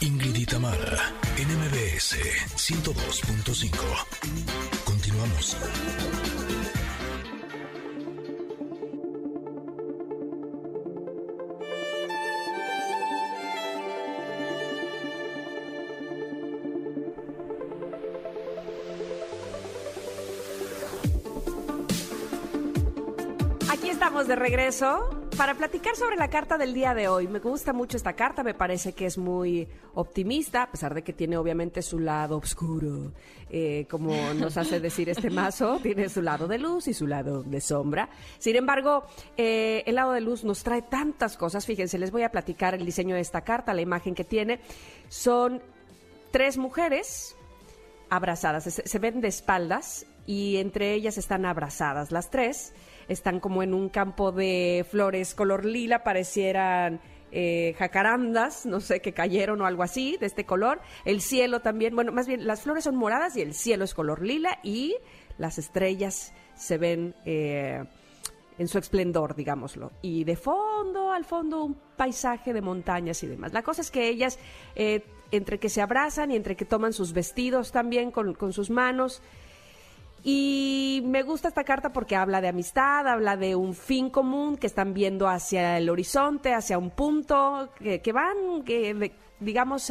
Ingrid y Tamara, NMBS 102.5. Continuamos. Aquí estamos de regreso para platicar sobre la carta del día de hoy. Me gusta mucho esta carta, me parece que es muy optimista, a pesar de que tiene obviamente su lado oscuro, eh, como nos hace decir este mazo, tiene su lado de luz y su lado de sombra. Sin embargo, eh, el lado de luz nos trae tantas cosas. Fíjense, les voy a platicar el diseño de esta carta, la imagen que tiene. Son tres mujeres abrazadas, se, se ven de espaldas y entre ellas están abrazadas las tres están como en un campo de flores color lila, parecieran eh, jacarandas, no sé, que cayeron o algo así, de este color. El cielo también, bueno, más bien las flores son moradas y el cielo es color lila y las estrellas se ven eh, en su esplendor, digámoslo. Y de fondo, al fondo, un paisaje de montañas y demás. La cosa es que ellas, eh, entre que se abrazan y entre que toman sus vestidos también con, con sus manos, y me gusta esta carta porque habla de amistad, habla de un fin común que están viendo hacia el horizonte, hacia un punto, que, que van, que, digamos,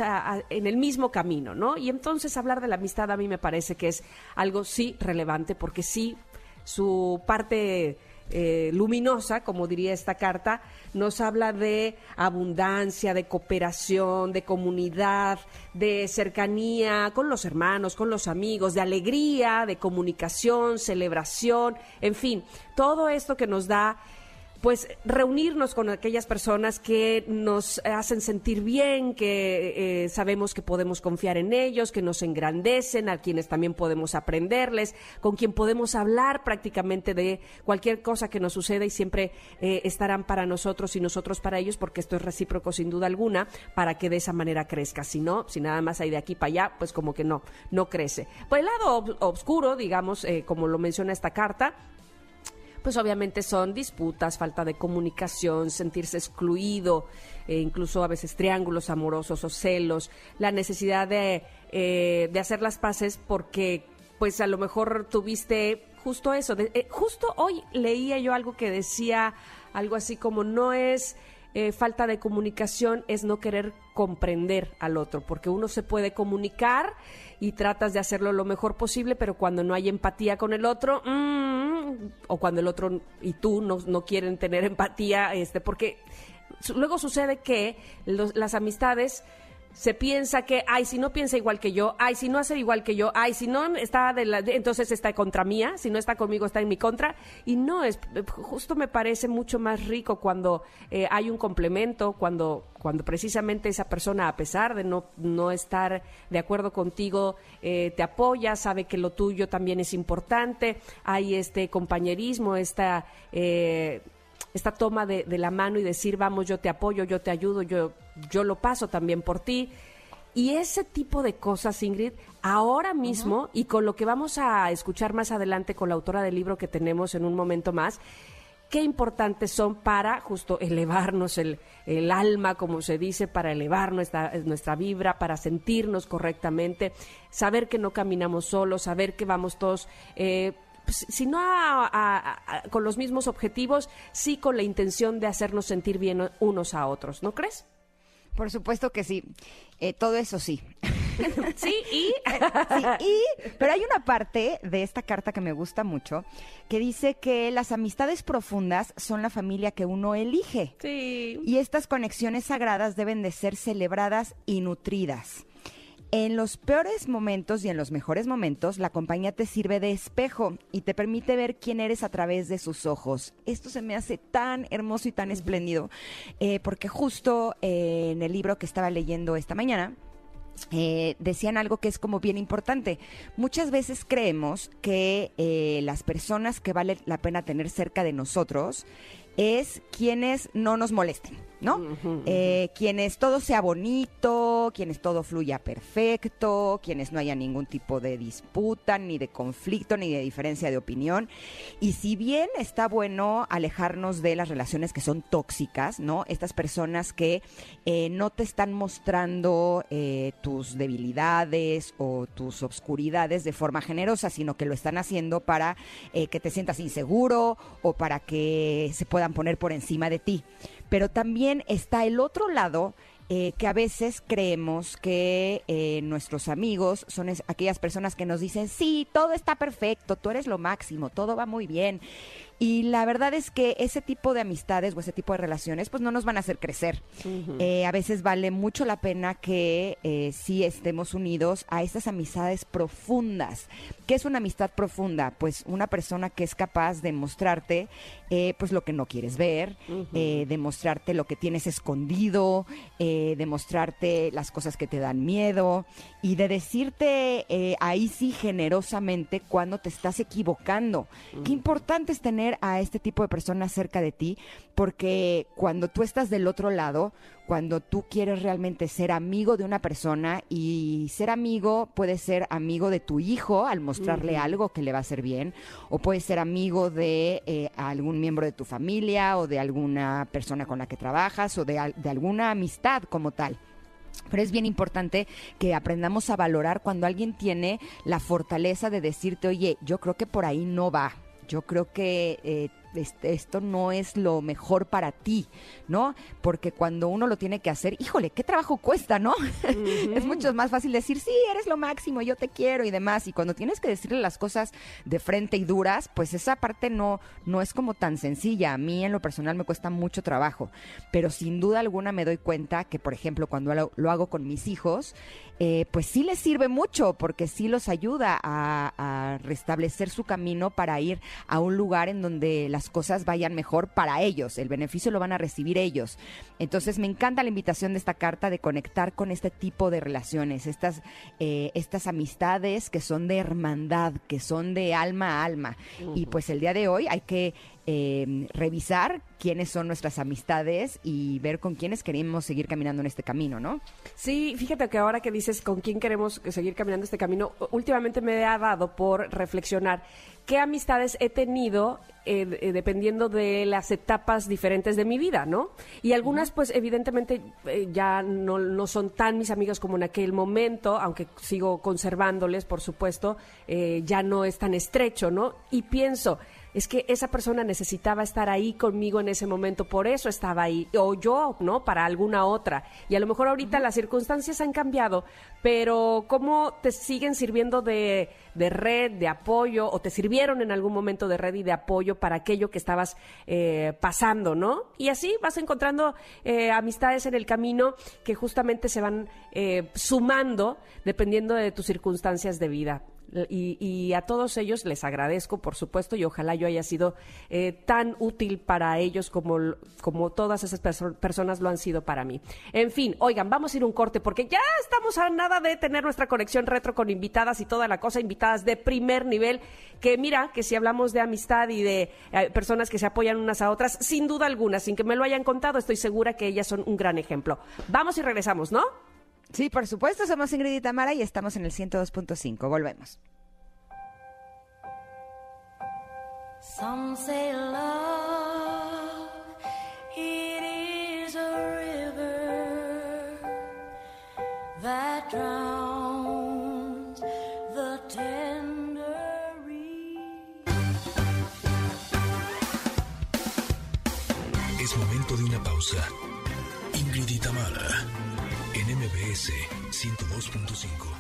en el mismo camino, ¿no? Y entonces hablar de la amistad a mí me parece que es algo sí relevante porque sí su parte eh, luminosa, como diría esta carta, nos habla de abundancia, de cooperación, de comunidad, de cercanía con los hermanos, con los amigos, de alegría, de comunicación, celebración, en fin, todo esto que nos da pues reunirnos con aquellas personas que nos hacen sentir bien, que eh, sabemos que podemos confiar en ellos, que nos engrandecen, a quienes también podemos aprenderles, con quien podemos hablar prácticamente de cualquier cosa que nos suceda y siempre eh, estarán para nosotros y nosotros para ellos, porque esto es recíproco sin duda alguna, para que de esa manera crezca. Si no, si nada más hay de aquí para allá, pues como que no, no crece. Por el lado ob oscuro, digamos, eh, como lo menciona esta carta, pues obviamente son disputas, falta de comunicación, sentirse excluido, eh, incluso a veces triángulos amorosos o celos, la necesidad de, eh, de hacer las paces porque pues a lo mejor tuviste justo eso. Eh, justo hoy leía yo algo que decía algo así como no es eh, falta de comunicación es no querer comprender al otro, porque uno se puede comunicar y tratas de hacerlo lo mejor posible, pero cuando no hay empatía con el otro, mmm, o cuando el otro y tú no, no quieren tener empatía, este, porque luego sucede que las amistades se piensa que, ay, si no piensa igual que yo, ay, si no hace igual que yo, ay, si no está de la, entonces está contra mía, si no está conmigo está en mi contra. Y no, es justo me parece mucho más rico cuando eh, hay un complemento, cuando, cuando precisamente esa persona, a pesar de no, no estar de acuerdo contigo, eh, te apoya, sabe que lo tuyo también es importante, hay este compañerismo, esta... Eh, esta toma de, de, la mano y decir, vamos, yo te apoyo, yo te ayudo, yo, yo lo paso también por ti. Y ese tipo de cosas, Ingrid, ahora mismo, uh -huh. y con lo que vamos a escuchar más adelante con la autora del libro que tenemos en un momento más, qué importantes son para justo elevarnos el, el alma, como se dice, para elevar nuestra, nuestra vibra, para sentirnos correctamente, saber que no caminamos solos, saber que vamos todos... Eh, si no a, a, a, con los mismos objetivos, sí con la intención de hacernos sentir bien unos a otros, ¿no crees? Por supuesto que sí. Eh, todo eso sí. sí, y... sí, y... Pero hay una parte de esta carta que me gusta mucho, que dice que las amistades profundas son la familia que uno elige. Sí. Y estas conexiones sagradas deben de ser celebradas y nutridas. En los peores momentos y en los mejores momentos, la compañía te sirve de espejo y te permite ver quién eres a través de sus ojos. Esto se me hace tan hermoso y tan espléndido, eh, porque justo eh, en el libro que estaba leyendo esta mañana, eh, decían algo que es como bien importante. Muchas veces creemos que eh, las personas que vale la pena tener cerca de nosotros es quienes no nos molesten ¿no? Eh, quienes todo sea bonito, quienes todo fluya perfecto, quienes no haya ningún tipo de disputa, ni de conflicto, ni de diferencia de opinión. Y si bien está bueno alejarnos de las relaciones que son tóxicas, ¿no? Estas personas que eh, no te están mostrando eh, tus debilidades o tus obscuridades de forma generosa, sino que lo están haciendo para que te sientas inseguro o para que se puedan poner por encima de ti pero también está el otro lado eh, que a veces creemos que eh, nuestros amigos son aquellas personas que nos dicen, sí, todo está perfecto, tú eres lo máximo, todo va muy bien. Y la verdad es que ese tipo de amistades o ese tipo de relaciones pues no nos van a hacer crecer. Eh, a veces vale mucho la pena que eh, sí estemos unidos a esas amistades profundas. ¿Qué es una amistad profunda? Pues una persona que es capaz de mostrarte eh, pues lo que no quieres ver, de mostrarte lo que tienes escondido, de mostrarte las cosas que te dan miedo y de decirte ahí sí generosamente cuando te estás equivocando. Qué importante es tener a este tipo de personas cerca de ti, porque cuando tú estás del otro lado, cuando tú quieres realmente ser amigo de una persona y ser amigo puede ser amigo de tu hijo al mostrarle algo que le va a hacer bien, o puede ser amigo de eh, algún miembro de tu familia o de alguna persona con la que trabajas o de, de alguna amistad como tal. Pero es bien importante que aprendamos a valorar cuando alguien tiene la fortaleza de decirte, oye, yo creo que por ahí no va, yo creo que eh, este, esto no es lo mejor para ti, ¿no? Porque cuando uno lo tiene que hacer, híjole, qué trabajo cuesta, ¿no? es mucho más fácil decir, sí, eres lo máximo, yo te quiero y demás. Y cuando tienes que decirle las cosas de frente y duras, pues esa parte no, no es como tan sencilla. A mí en lo personal me cuesta mucho trabajo. Pero sin duda alguna me doy cuenta que, por ejemplo, cuando lo, hago con mis hijos, eh, pues sí les sirve mucho porque sí los ayuda a, a restablecer su camino para ir a un lugar en donde las cosas vayan mejor para ellos, el beneficio lo van a recibir ellos. Entonces me encanta la invitación de esta carta de conectar con este tipo de relaciones, estas, eh, estas amistades que son de hermandad, que son de alma a alma. Y pues el día de hoy hay que eh, revisar quiénes son nuestras amistades y ver con quiénes queremos seguir caminando en este camino, ¿no? Sí, fíjate que ahora que dices con quién queremos seguir caminando este camino, últimamente me ha dado por reflexionar qué amistades he tenido eh, eh, dependiendo de las etapas diferentes de mi vida, ¿no? Y algunas, pues, evidentemente eh, ya no, no, son tan mis amigas como en aquel momento, aunque sigo conservándoles, por supuesto, ya no es tan estrecho, ¿no? Y pienso, es que esa persona necesitaba estar ahí conmigo en ese momento, por eso estaba ahí, o yo, ¿no? Para alguna otra. Y a lo mejor ahorita las circunstancias han cambiado, pero ¿cómo te siguen sirviendo de, red, de apoyo, o te sirvieron en algún momento de red y de apoyo para aquello que estabas eh, pasando, ¿no? Y así vas encontrando eh, amistades en el camino que justamente se van eh, sumando dependiendo de tus circunstancias de vida. Y, a todos ellos les agradezco, por supuesto, y ojalá yo haya sido eh, tan útil para ellos como, como todas esas personas lo han sido para mí. En fin, oigan, vamos a ir un corte porque ya estamos a nada de tener nuestra conexión retro con invitadas y toda la cosa, invitadas de primer nivel, que mira, que si hablamos de amistad y de eh, personas que se apoyan unas a otras, sin duda alguna, sin que me lo hayan contado, estoy segura que ellas son un gran ejemplo. Vamos y regresamos, ¿no? Sí, por supuesto, somos Ingrid y Tamara y estamos en el 102.5. Volvemos. Some say love, it is a river that drowns the tender Es momento de una pausa. Ingrid y Tamara MBS 102.5.